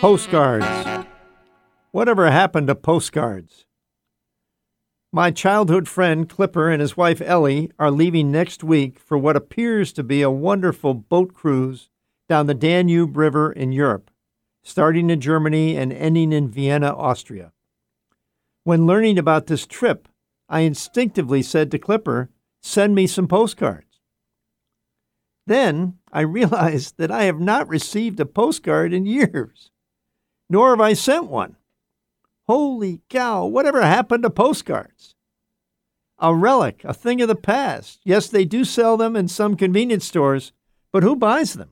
Postcards. Whatever happened to postcards? My childhood friend Clipper and his wife Ellie are leaving next week for what appears to be a wonderful boat cruise down the Danube River in Europe, starting in Germany and ending in Vienna, Austria. When learning about this trip, I instinctively said to Clipper, Send me some postcards. Then I realized that I have not received a postcard in years nor have I sent one. Holy cow, whatever happened to postcards? A relic, a thing of the past. Yes, they do sell them in some convenience stores, but who buys them?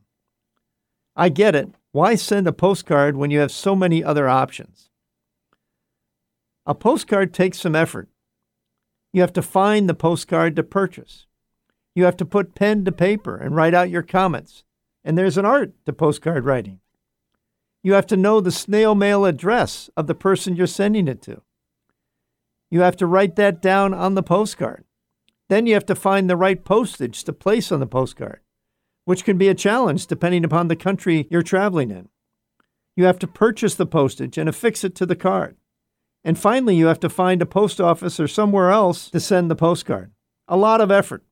I get it. Why send a postcard when you have so many other options? A postcard takes some effort. You have to find the postcard to purchase. You have to put pen to paper and write out your comments. And there's an art to postcard writing. You have to know the snail mail address of the person you're sending it to. You have to write that down on the postcard. Then you have to find the right postage to place on the postcard, which can be a challenge depending upon the country you're traveling in. You have to purchase the postage and affix it to the card. And finally, you have to find a post office or somewhere else to send the postcard. A lot of effort.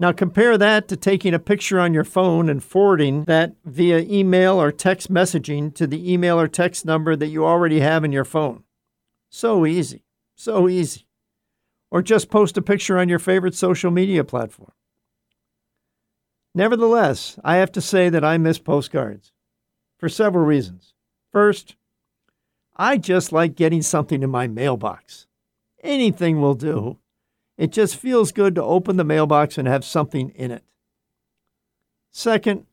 Now, compare that to taking a picture on your phone and forwarding that via email or text messaging to the email or text number that you already have in your phone. So easy, so easy. Or just post a picture on your favorite social media platform. Nevertheless, I have to say that I miss postcards for several reasons. First, I just like getting something in my mailbox. Anything will do. It just feels good to open the mailbox and have something in it. Second,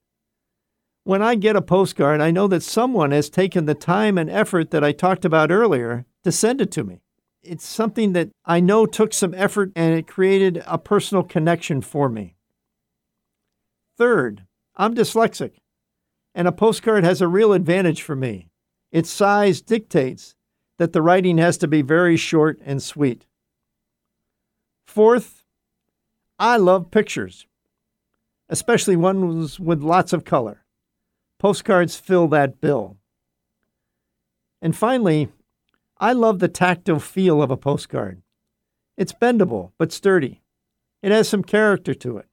when I get a postcard, I know that someone has taken the time and effort that I talked about earlier to send it to me. It's something that I know took some effort and it created a personal connection for me. Third, I'm dyslexic, and a postcard has a real advantage for me. Its size dictates that the writing has to be very short and sweet. Fourth, I love pictures, especially ones with lots of color. Postcards fill that bill. And finally, I love the tactile feel of a postcard. It's bendable but sturdy. It has some character to it.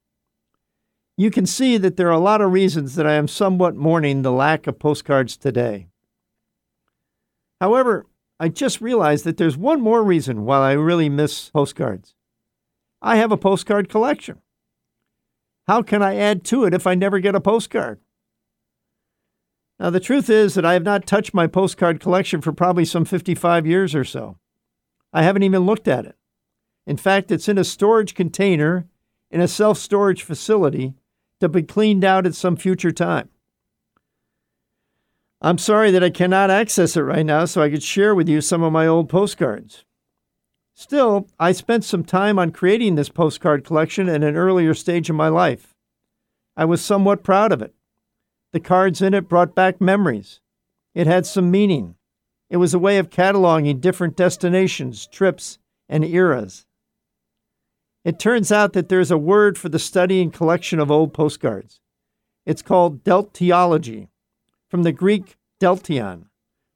You can see that there are a lot of reasons that I am somewhat mourning the lack of postcards today. However, I just realized that there's one more reason why I really miss postcards. I have a postcard collection. How can I add to it if I never get a postcard? Now, the truth is that I have not touched my postcard collection for probably some 55 years or so. I haven't even looked at it. In fact, it's in a storage container in a self storage facility to be cleaned out at some future time. I'm sorry that I cannot access it right now so I could share with you some of my old postcards. Still, I spent some time on creating this postcard collection at an earlier stage of my life. I was somewhat proud of it. The cards in it brought back memories. It had some meaning. It was a way of cataloging different destinations, trips, and eras. It turns out that there's a word for the study and collection of old postcards. It's called deltiology, from the Greek deltion,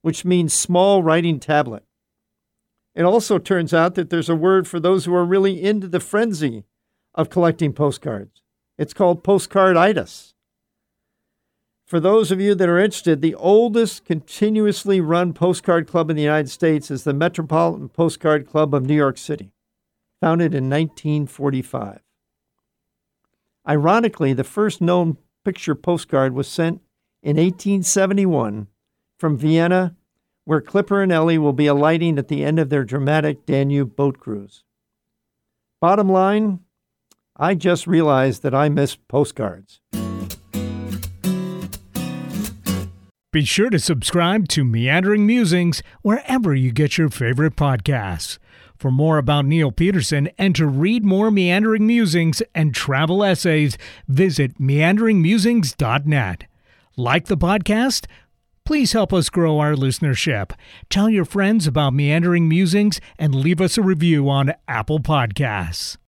which means small writing tablet. It also turns out that there's a word for those who are really into the frenzy of collecting postcards. It's called postcarditis. For those of you that are interested, the oldest continuously run postcard club in the United States is the Metropolitan Postcard Club of New York City, founded in 1945. Ironically, the first known picture postcard was sent in 1871 from Vienna where Clipper and Ellie will be alighting at the end of their dramatic Danube boat cruise. Bottom line, I just realized that I miss postcards. Be sure to subscribe to Meandering Musings wherever you get your favorite podcasts. For more about Neil Peterson and to read more Meandering Musings and travel essays, visit meanderingmusings.net. Like the podcast? Please help us grow our listenership. Tell your friends about Meandering Musings and leave us a review on Apple Podcasts.